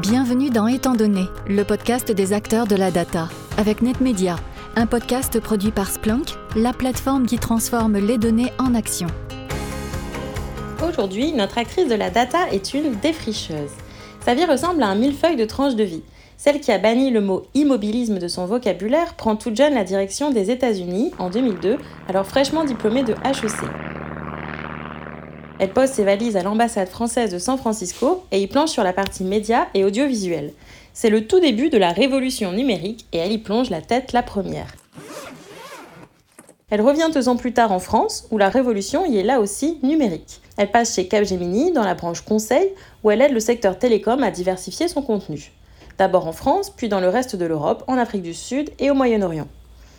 Bienvenue dans Étant donné, le podcast des acteurs de la data, avec NetMedia, un podcast produit par Splunk, la plateforme qui transforme les données en action. Aujourd'hui, notre actrice de la data est une défricheuse. Sa vie ressemble à un millefeuille de tranches de vie. Celle qui a banni le mot immobilisme de son vocabulaire prend toute jeune la direction des États-Unis en 2002, alors fraîchement diplômée de HEC. Elle pose ses valises à l'ambassade française de San Francisco et y planche sur la partie média et audiovisuel. C'est le tout début de la révolution numérique et elle y plonge la tête la première. Elle revient deux ans plus tard en France, où la révolution y est là aussi numérique. Elle passe chez Capgemini dans la branche conseil, où elle aide le secteur télécom à diversifier son contenu. D'abord en France, puis dans le reste de l'Europe, en Afrique du Sud et au Moyen-Orient.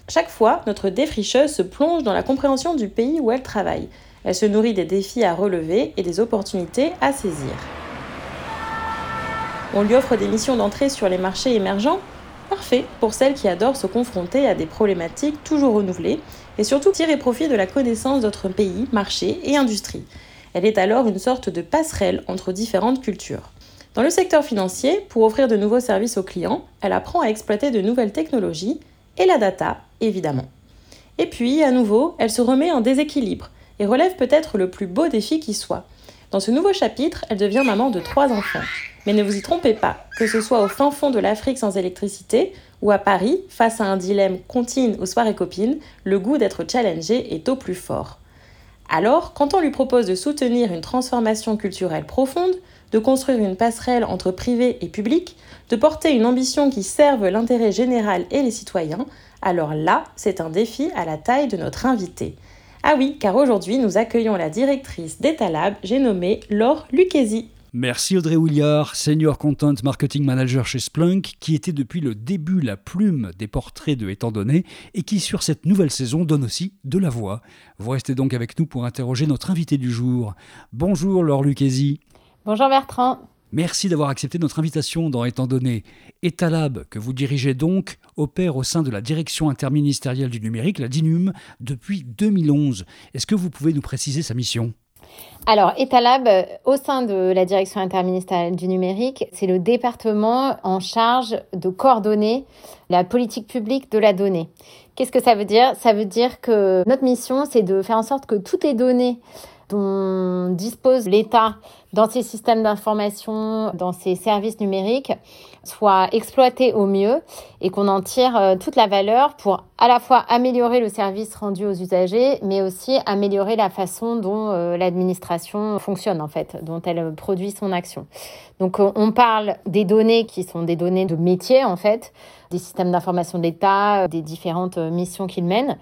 Chaque fois, notre défricheuse se plonge dans la compréhension du pays où elle travaille, elle se nourrit des défis à relever et des opportunités à saisir. On lui offre des missions d'entrée sur les marchés émergents Parfait pour celles qui adorent se confronter à des problématiques toujours renouvelées et surtout tirer profit de la connaissance d'autres pays, marchés et industries. Elle est alors une sorte de passerelle entre différentes cultures. Dans le secteur financier, pour offrir de nouveaux services aux clients, elle apprend à exploiter de nouvelles technologies et la data, évidemment. Et puis, à nouveau, elle se remet en déséquilibre et relève peut-être le plus beau défi qui soit. Dans ce nouveau chapitre, elle devient maman de trois enfants. Mais ne vous y trompez pas, que ce soit au fin fond de l'Afrique sans électricité ou à Paris, face à un dilemme contine aux soirées copines, le goût d'être challengé est au plus fort. Alors, quand on lui propose de soutenir une transformation culturelle profonde, de construire une passerelle entre privé et public, de porter une ambition qui serve l'intérêt général et les citoyens, alors là, c'est un défi à la taille de notre invité. Ah oui, car aujourd'hui, nous accueillons la directrice d'Etalab, j'ai nommé Laure Lucchesi. Merci Audrey Williard, Senior Content Marketing Manager chez Splunk, qui était depuis le début la plume des portraits de Étant donné et qui sur cette nouvelle saison donne aussi de la voix. Vous restez donc avec nous pour interroger notre invité du jour. Bonjour Laure Lucchesi. Bonjour Bertrand. Merci d'avoir accepté notre invitation dans Étant donné. Etalab, que vous dirigez donc, opère au sein de la Direction interministérielle du numérique, la DINUM, depuis 2011. Est-ce que vous pouvez nous préciser sa mission? Alors, Etalab, au sein de la direction interministérielle du numérique, c'est le département en charge de coordonner la politique publique de la donnée. Qu'est-ce que ça veut dire? Ça veut dire que notre mission, c'est de faire en sorte que toutes les données dont dispose l'État dans ses systèmes d'information, dans ses services numériques, soit exploité au mieux et qu'on en tire euh, toute la valeur pour à la fois améliorer le service rendu aux usagers, mais aussi améliorer la façon dont euh, l'administration fonctionne en fait, dont elle produit son action. Donc on parle des données qui sont des données de métier en fait, des systèmes d'information de l'État, des différentes missions qu'il mène.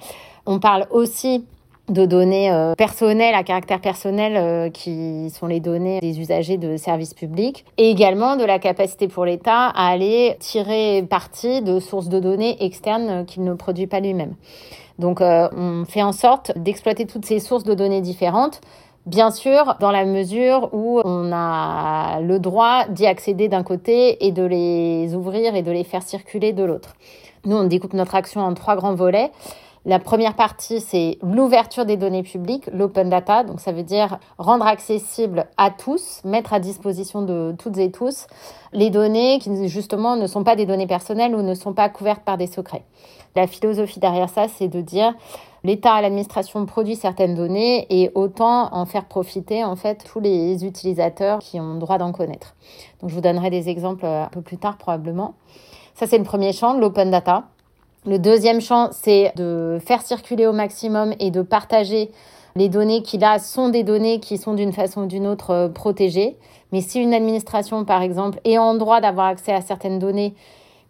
On parle aussi de données euh, personnelles à caractère personnel euh, qui sont les données des usagers de services publics et également de la capacité pour l'État à aller tirer parti de sources de données externes euh, qu'il ne produit pas lui-même. Donc on fait en sorte d'exploiter toutes ces sources de données différentes Bien sûr, dans la mesure où on a le droit d'y accéder d'un côté et de les ouvrir et de les faire circuler de l'autre. Nous, on découpe notre action en trois grands volets. La première partie, c'est l'ouverture des données publiques, l'open data. Donc, ça veut dire rendre accessible à tous, mettre à disposition de toutes et tous les données qui, justement, ne sont pas des données personnelles ou ne sont pas couvertes par des secrets. La philosophie derrière ça, c'est de dire l'État et l'administration produit certaines données et autant en faire profiter, en fait, tous les utilisateurs qui ont droit d'en connaître. Donc, je vous donnerai des exemples un peu plus tard, probablement. Ça, c'est le premier champ, l'open data. Le deuxième champ, c'est de faire circuler au maximum et de partager les données qui là sont des données qui sont d'une façon ou d'une autre euh, protégées. Mais si une administration, par exemple, est en droit d'avoir accès à certaines données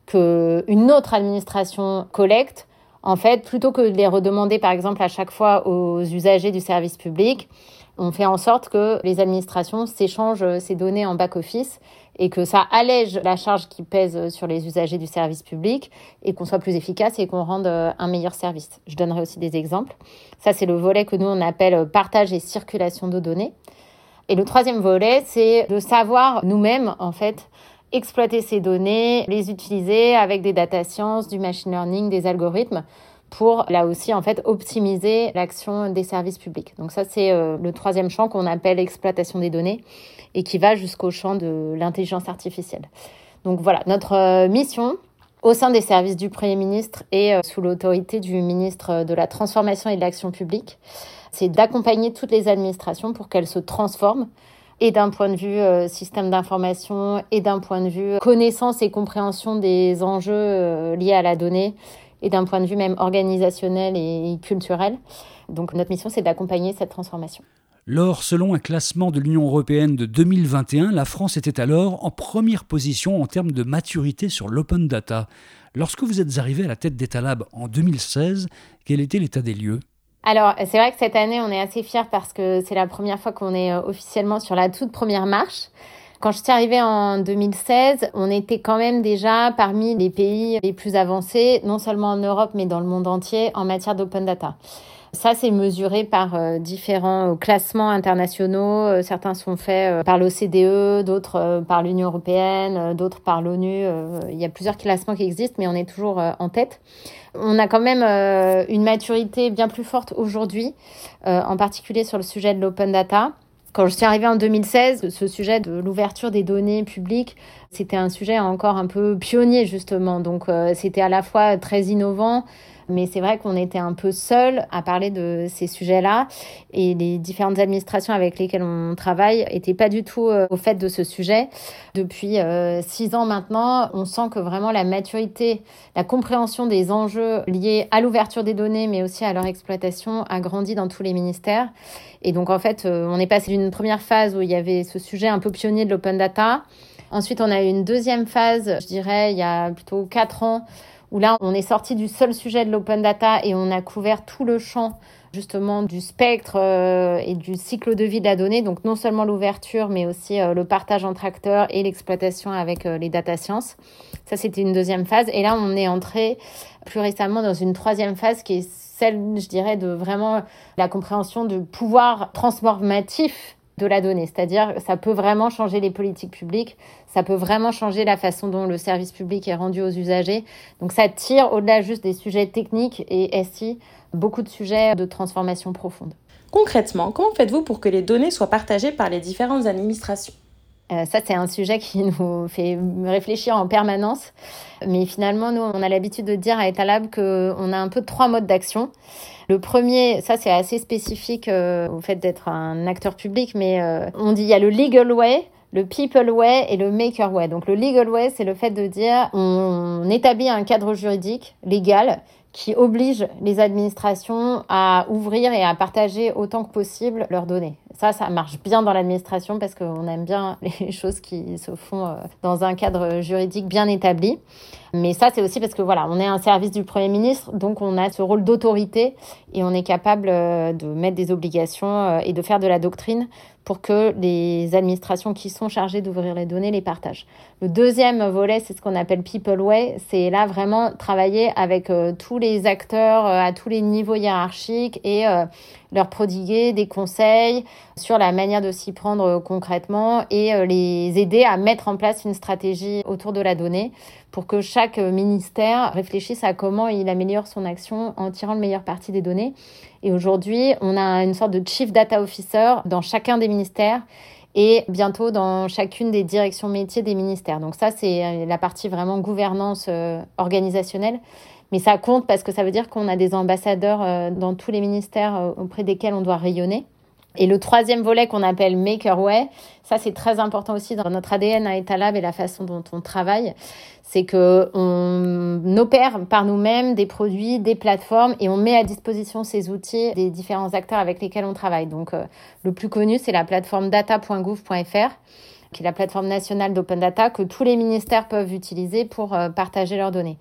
qu'une autre administration collecte, en fait, plutôt que de les redemander, par exemple, à chaque fois aux usagers du service public, on fait en sorte que les administrations s'échangent ces données en back-office et que ça allège la charge qui pèse sur les usagers du service public et qu'on soit plus efficace et qu'on rende euh, un meilleur service. Je donnerai aussi des exemples. Ça, c'est le volet que nous, on appelle partage et circulation de données. Et le troisième volet, c'est de savoir nous-mêmes, en fait, exploiter ces données, les utiliser avec des data science, du machine learning, des algorithmes pour là aussi en fait optimiser l'action des services publics. Donc ça c'est euh, le troisième champ qu'on appelle exploitation des données et qui va jusqu'au champ de l'intelligence artificielle. Donc voilà, notre euh, mission au sein des services du Premier ministre et euh, sous l'autorité du ministre de la Transformation et de l'Action publique, c'est d'accompagner toutes les administrations pour qu'elles se transforment et d'un point de vue système d'information et d'un point de vue connaissance et compréhension des enjeux liés à la donnée et d'un point de vue même organisationnel et culturel. Donc notre mission, c'est d'accompagner cette transformation. Lors, selon un classement de l'Union européenne de 2021, la France était alors en première position en termes de maturité sur l'open data. Lorsque vous êtes arrivé à la tête d'Etalab en 2016, quel était l'état des lieux? Alors, c'est vrai que cette année, on est assez fiers parce que c'est la première fois qu'on est euh, officiellement sur la toute première marche. Quand je suis arrivée en 2016, on était quand même déjà parmi les pays les plus avancés, non seulement en Europe, mais dans le monde entier en matière d'open data. Ça, c'est mesuré par euh, différents classements internationaux. Euh, certains sont faits euh, par l'OCDE, d'autres par l'Union européenne, d'autres par l'ONU. Il y a plusieurs classements qui existent, mais on est toujours en tête. On a quand même une maturité bien plus forte aujourd'hui, en particulier sur le sujet de l'open data. Quand je suis arrivée en 2016, ce sujet de l'ouverture des données publiques, c'était un sujet encore un peu pionnier justement. Donc euh, c'était à la fois très innovant, mais c'est vrai qu'on était un peu seul à parler de ces sujets-là et les différentes administrations avec lesquelles on travaille n'étaient pas du tout euh, au fait de ce sujet. Depuis euh, six ans maintenant, on sent que vraiment la maturité, la compréhension des enjeux liés à l'ouverture des données, mais aussi à leur exploitation, a grandi dans tous les ministères. Et donc en fait, euh, on est passé d'une première phase où il y avait ce sujet un peu pionnier de l'open data. Ensuite, on a eu une deuxième phase, je dirais, il y a plutôt quatre ans, où là, on est sorti du seul sujet de l'open data et on a couvert tout le champ justement du spectre euh, et du cycle de vie de la donnée, donc non seulement l'ouverture, mais aussi euh, le partage entre acteurs et l'exploitation avec euh, les data science. Ça, c'était une deuxième phase. Et là, on est entré plus récemment dans une troisième phase qui est celle, je dirais, de vraiment la compréhension du pouvoir transformatif de la donnée. C'est-à-dire, ça peut vraiment changer les politiques publiques, ça peut vraiment changer la façon dont le service public est rendu aux usagers. Donc, ça tire au-delà juste des sujets techniques et SI, beaucoup de sujets de transformation profonde. Concrètement, comment faites-vous pour que les données soient partagées par les différentes administrations? Euh, ça, c'est un sujet qui nous fait réfléchir en permanence. Mais finalement, nous, on a l'habitude de dire à Etalab qu'on a un peu trois modes d'action. Le premier, ça c'est assez spécifique euh, au fait d'être un acteur public, mais euh, on dit il y a le legal way, le people way et le maker way. Donc le legal way, c'est le fait de dire on établit un cadre juridique légal qui oblige les administrations à ouvrir et à partager autant que possible leurs données. Ça, ça marche bien dans l'administration parce qu'on aime bien les choses qui se font euh, dans un cadre juridique bien établi. Mais ça, c'est aussi parce que voilà, on est un service du Premier ministre, donc on a ce rôle d'autorité et on est capable euh, de mettre des obligations euh, et de faire de la doctrine pour que les administrations qui sont chargées d'ouvrir les données les partagent. Le deuxième volet, c'est ce qu'on appelle People Way. C'est là vraiment travailler avec tous les acteurs à tous les niveaux hiérarchiques et leur prodiguer des conseils sur la manière de s'y prendre concrètement et euh, les aider à mettre en place une stratégie autour de la donnée pour que chaque ministère réfléchisse à comment il améliore son action en tirant le meilleur parti des données. Et aujourd'hui, on a une sorte de chief data officer dans chacun des ministères et bientôt dans chacune des directions métiers des ministères. Donc ça, c'est la partie vraiment gouvernance euh, organisationnelle. Mais ça compte parce que ça veut dire qu'on a des ambassadeurs euh, dans tous les ministères euh, auprès desquels on doit rayonner. Et le troisième volet qu'on appelle Maker Way, ça c'est très important aussi dans notre ADN à Etalab et la façon dont on travaille, c'est que on opère par nous-mêmes des produits, des plateformes et on met à disposition ces outils des différents acteurs avec lesquels on travaille. Donc euh, le plus connu c'est la plateforme data.gouv.fr qui est la plateforme nationale d'open data que tous les ministères peuvent utiliser pour partager leurs données.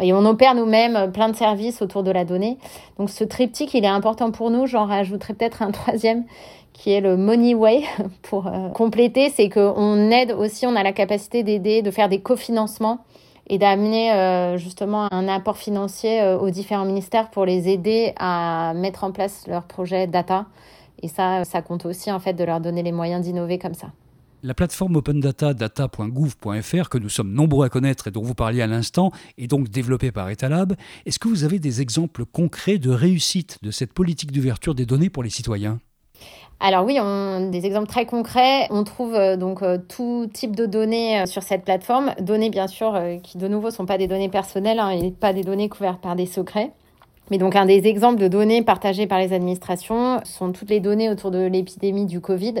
Et on opère nous-mêmes euh, plein de services autour de la donnée. Donc ce triptyque, il est important pour nous. J'en rajouterai peut-être un troisième qui est le Money Way pour euh, compléter. C'est qu'on aide aussi, on a la capacité d'aider, de faire des cofinancements et d'amener euh, justement un apport financier aux différents ministères pour les aider à mettre en place leurs projets data. Et ça, ça compte aussi en fait de leur donner les moyens d'innover comme ça. La plateforme open data data.gouv.fr que nous sommes nombreux à connaître et dont vous parliez à l'instant est donc développée par Etalab. Est-ce que vous avez des exemples concrets de réussite de cette politique d'ouverture des données pour les citoyens? Alors oui, des exemples très concrets. On trouve euh, donc euh, tout type de données euh, sur cette plateforme. Données bien sûr qui de nouveau sont pas des données personnelles hein, et pas des données couvertes par des secrets. Mais donc un des exemples de données partagées par les administrations sont toutes les données autour de l'épidémie du Covid.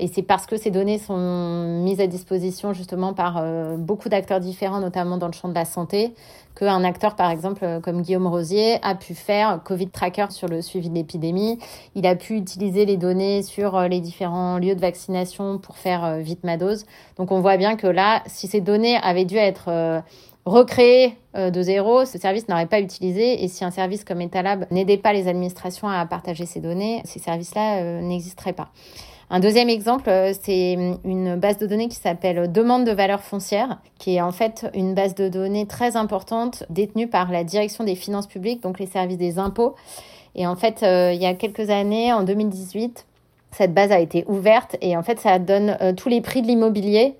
Et c'est parce que ces données sont mises à disposition justement par euh, beaucoup d'acteurs différents, notamment dans le champ de la santé, qu'un acteur, par exemple, euh, comme Guillaume Rosier, a pu faire Covid Tracker sur le suivi de l'épidémie. Il a pu utiliser les données sur euh, les différents lieux de vaccination pour faire vite ma dose. Donc on voit bien que là, si ces données avaient dû être recréées de zéro, ce service n'aurait pas utilisé. Et si un service comme Etalab n'aidait pas les administrations à partager ces données, ces services-là n'existeraient pas. Un deuxième exemple, euh, c'est une base de données qui s'appelle Demande de valeur foncière, qui est en fait une base de données très importante détenue par la direction des finances publiques, donc les services des impôts. Et en fait, euh, il y a quelques années, en 2018, cette base a été ouverte et en fait, ça donne euh, tous les prix de l'immobilier,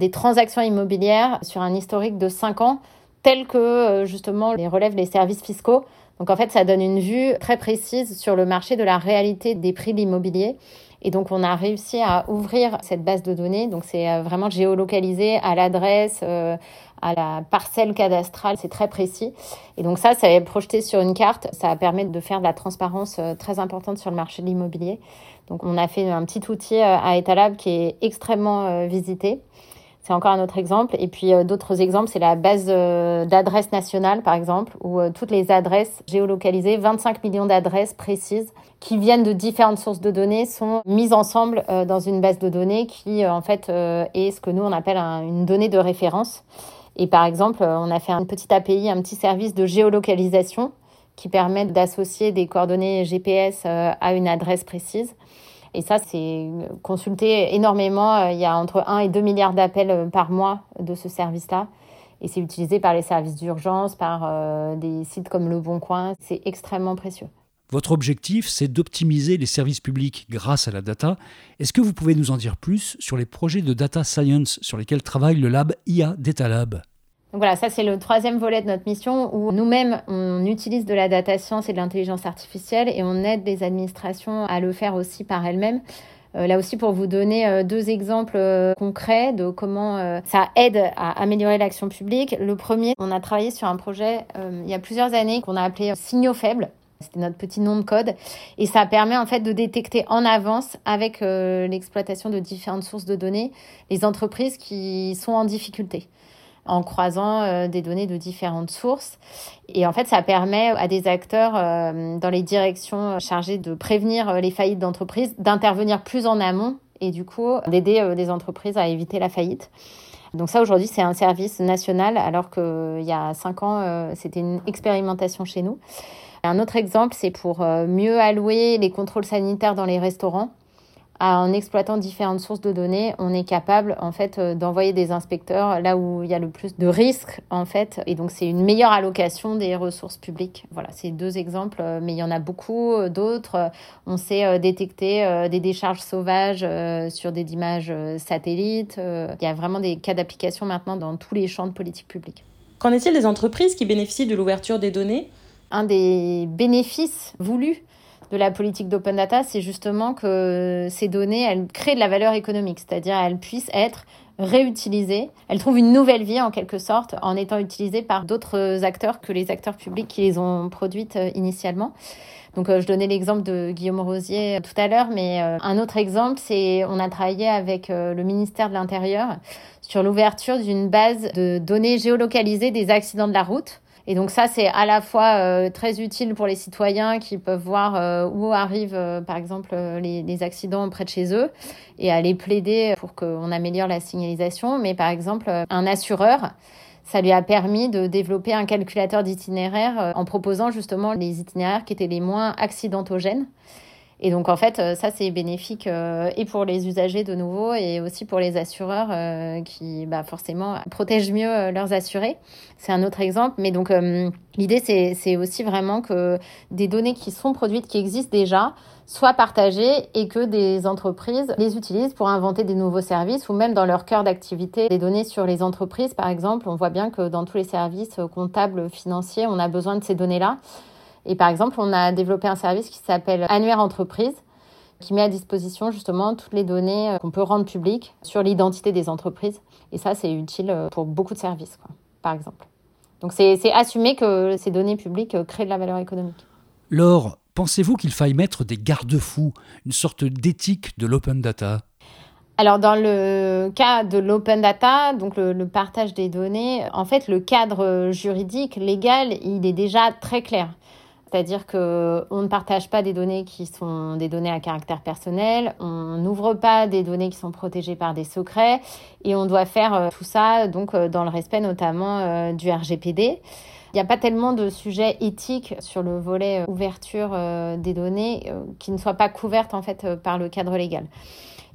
des transactions immobilières sur un historique de 5 ans, tel que justement les relèvent les services fiscaux. Donc en fait, ça donne une vue très précise sur le marché de la réalité des prix de l'immobilier. Et donc, on a réussi à ouvrir cette base de données. Donc, c'est euh, vraiment géolocalisé à l'adresse, euh, à la parcelle cadastrale. C'est très précis. Et donc, ça, ça est projeté sur une carte. Ça permet de faire de la transparence euh, très importante sur le marché de l'immobilier. Donc, on a fait un petit outil à Etalab qui est extrêmement visité. C'est encore un autre exemple. Et puis euh, d'autres exemples, c'est la base euh, d'adresses nationales, par exemple, où euh, toutes les adresses géolocalisées, 25 millions d'adresses précises qui viennent de différentes sources de données, sont mises ensemble dans une base de données qui, en fait, est ce que nous, on appelle une donnée de référence. Et par exemple, on a fait un petit API, un petit service de géolocalisation qui permet d'associer des coordonnées GPS à une adresse précise. Et ça, c'est consulté énormément. Euh, il y a entre 1 et 2 milliards d'appels euh, par mois de ce service-là. Et c'est utilisé par les services d'urgence, par euh, des sites comme Le Bon Coin. C'est extrêmement précieux. Votre objectif, c'est d'optimiser les services publics grâce à la data. Est-ce que vous pouvez nous en dire plus sur les projets de data science sur lesquels travaille le lab IA Data Lab? Donc voilà, ça c'est le troisième volet de notre mission où nous-mêmes on utilise de la data science et de l'intelligence artificielle et on aide les administrations à le faire aussi par elles-mêmes. Euh, là aussi pour vous donner euh, deux exemples euh, concrets de comment ça aide à améliorer l'action publique. Le premier, on a travaillé sur un projet il y a plusieurs années qu'on a appelé signaux faibles. C'était notre petit nom de code. Et ça permet en fait de détecter en avance, avec l'exploitation de différentes sources de données, les entreprises qui sont en difficulté en croisant euh, des données de différentes sources. Et en fait, ça permet à des acteurs euh, dans les directions chargées de prévenir euh, les faillites d'entreprises d'intervenir plus en amont et du coup d'aider des entreprises à éviter la faillite. Donc ça, aujourd'hui, c'est un service national, alors qu'il y a cinq ans, c'était une expérimentation chez nous. Un autre exemple, c'est pour mieux allouer les contrôles sanitaires dans les restaurants en exploitant différentes sources de données, on est capable en fait euh, d'envoyer des inspecteurs là où il y a le plus de risques en fait et donc c'est une meilleure allocation des ressources publiques. Voilà, c'est deux exemples euh, mais il y en a beaucoup euh, d'autres. On sait détecter des décharges sauvages sur des images satellites. Il y a vraiment des cas d'application maintenant dans tous les champs de politique publique. Qu'en est-il des entreprises qui bénéficient de l'ouverture des données? Un des bénéfices voulus de la politique d'open data, c'est justement que ces données, elles créent de la valeur économique, c'est-à-dire elles puissent être réutilisées, elles trouvent une nouvelle vie en quelque sorte en étant utilisées par d'autres acteurs que les acteurs publics qui les ont produites euh, initialement. Donc euh, je donnais l'exemple de Guillaume Rosier euh, tout à l'heure, mais un autre exemple, c'est on a travaillé avec le ministère de l'Intérieur sur l'ouverture d'une base de données géolocalisées des accidents de la route. Et donc ça, c'est à la fois euh, très utile pour les citoyens qui peuvent voir euh, où arrivent, euh, par exemple, les, les, accidents près de chez eux et aller plaider pour qu'on améliore la signalisation. Mais par exemple, un assureur, ça lui a permis de développer un calculateur d'itinéraire en proposant justement les itinéraires qui étaient les moins accidentogènes. Et donc en fait, ça c'est bénéfique et pour les usagers de nouveau et aussi pour les assureurs qui bah, forcément protègent mieux leurs assurés. C'est un autre exemple. Mais donc l'idée c'est aussi vraiment que des données qui sont produites, qui existent déjà, soient partagées et que des entreprises les utilisent pour inventer des nouveaux services ou même dans leur cœur d'activité. Des données sur les entreprises, par exemple, on voit bien que dans tous les services comptables, financiers, on a besoin de ces données-là. Et par exemple, on a développé un service qui s'appelle Annuaire Entreprise qui met à disposition justement toutes les données euh, qu'on peut rendre publiques sur l'identité des entreprises. Et ça, c'est utile euh, pour beaucoup de services, quoi, par exemple. Donc c'est assumer que ces données publiques euh, créent de la valeur économique. Laure, pensez-vous qu'il faille mettre des garde-fous, une sorte d'éthique de l'open data? Alors dans le cas de l'open data, donc le, partage des données, en fait le cadre juridique légal, il est déjà très clair. C'est-à-dire que on ne partage pas des données qui sont des données à caractère personnel, on n'ouvre pas des données qui sont protégées par des secrets et on doit faire euh, tout ça donc euh, dans le respect notamment euh, du RGPD. Il n'y a pas tellement de sujets éthiques sur le volet ouverture des données qui ne soient pas couvertes en fait par le cadre légal.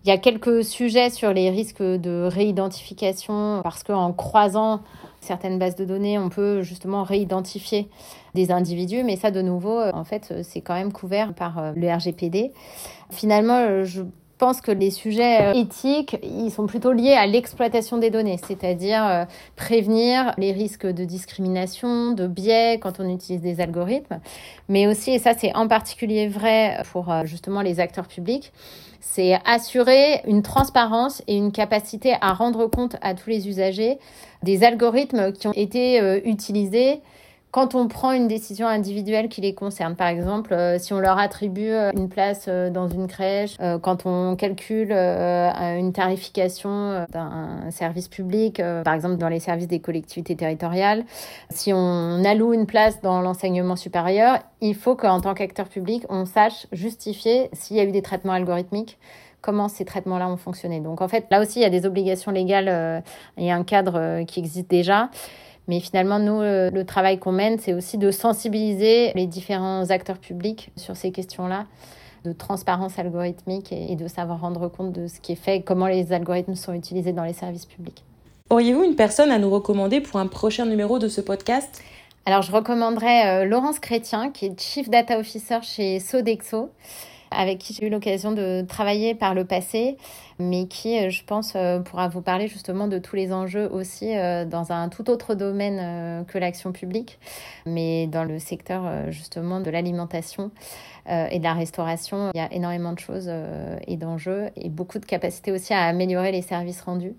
Il y a quelques sujets sur les risques de réidentification parce qu'en croisant certaines bases de données, on peut justement réidentifier des individus, mais ça de nouveau, en fait, c'est quand même couvert par euh, le RGPD. Finalement, je pense que les sujets euh, éthiques, ils sont plutôt liés à l'exploitation des données, c'est-à-dire euh, prévenir les risques de discrimination, de biais quand on utilise des algorithmes, mais aussi, et ça c'est en particulier vrai pour justement les acteurs publics, c'est assurer une transparence et une capacité à rendre compte à tous les usagers des algorithmes qui ont été euh, utilisés quand on prend une décision individuelle qui les concerne, par exemple, euh, si on leur attribue euh, une place dans une crèche, quand on calcule une tarification d'un service public, par exemple dans les services des collectivités territoriales, si on alloue une place dans l'enseignement supérieur, il faut qu'en tant qu'acteur public, on sache justifier s'il y a eu des traitements algorithmiques comment ces traitements-là ont fonctionné. Donc en fait, là aussi, il y a des obligations légales et un cadre qui existe déjà. Mais finalement, nous, le, travail qu'on mène, c'est aussi de sensibiliser les différents acteurs publics sur ces questions-là de transparence algorithmique et, de savoir rendre compte de ce qui est fait, comment les algorithmes sont utilisés dans les services publics. Auriez-vous une personne à nous recommander pour un prochain numéro de ce podcast? Alors, je recommanderais euh, Laurence Chrétien, qui est Chief Data Officer chez Sodexo avec qui j'ai eu l'occasion de travailler par le passé, mais qui, euh, je pense, euh, pourra vous parler justement de tous les enjeux aussi euh, dans un tout autre domaine que l'action publique, mais dans le secteur justement de l'alimentation et de la restauration. Il y a énormément de choses et d'enjeux et beaucoup de capacités aussi à améliorer les services rendus.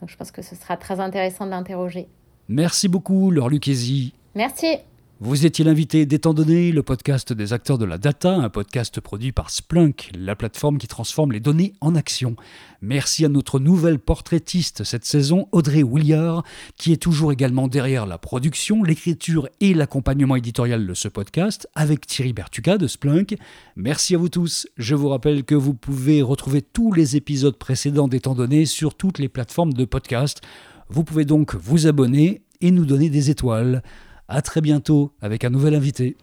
Donc je pense que ce sera très intéressant de l'interroger. Merci beaucoup, Laure Lucchesi. Merci. Vous étiez l'invité d'Étant donné, le podcast des acteurs de la data, un podcast produit par Splunk, la plateforme qui transforme les données en action? Merci à notre nouvelle portraitiste cette saison, Audrey Williard, qui est toujours également derrière la production, l'écriture et l'accompagnement éditorial de ce podcast, avec Thierry Bertuca de Splunk. Merci à vous tous. Je vous rappelle que vous pouvez retrouver tous les épisodes précédents d'Étant donné sur toutes les plateformes de podcast. Vous pouvez donc vous abonner et nous donner des étoiles. À très bientôt avec un nouvel invité.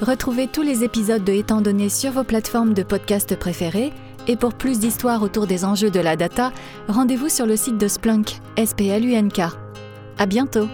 Retrouvez tous les épisodes de Étant donné sur vos plateformes de podcast préférées. Et pour plus d'histoires autour des enjeux de la data, rendez-vous sur le site de Splunk, S-P-L-U-N-K. À bientôt!